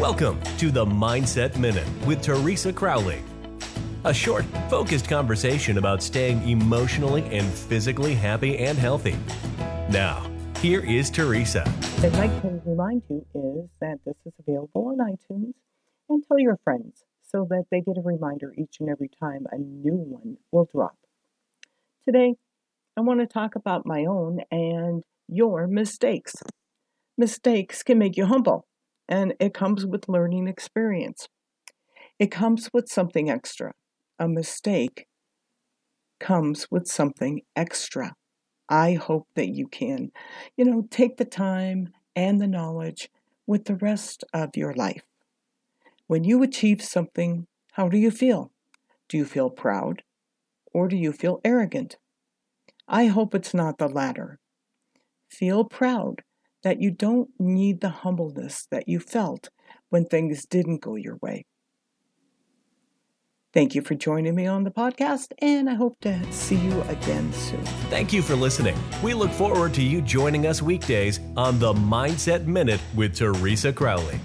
Welcome to the Mindset Minute with Teresa Crowley. A short, focused conversation about staying emotionally and physically happy and healthy. Now, here is Teresa. I'd like to remind you is that this is available on iTunes and tell your friends so that they get a reminder each and every time a new one will drop. Today, I want to talk about my own and your mistakes. Mistakes can make you humble, and it comes with learning experience. It comes with something extra. A mistake comes with something extra. I hope that you can, you know, take the time and the knowledge with the rest of your life. When you achieve something, how do you feel? Do you feel proud or do you feel arrogant? I hope it's not the latter. Feel proud that you don't need the humbleness that you felt when things didn't go your way. Thank you for joining me on the podcast, and I hope to see you again soon. Thank you for listening. We look forward to you joining us weekdays on the Mindset Minute with Teresa Crowley.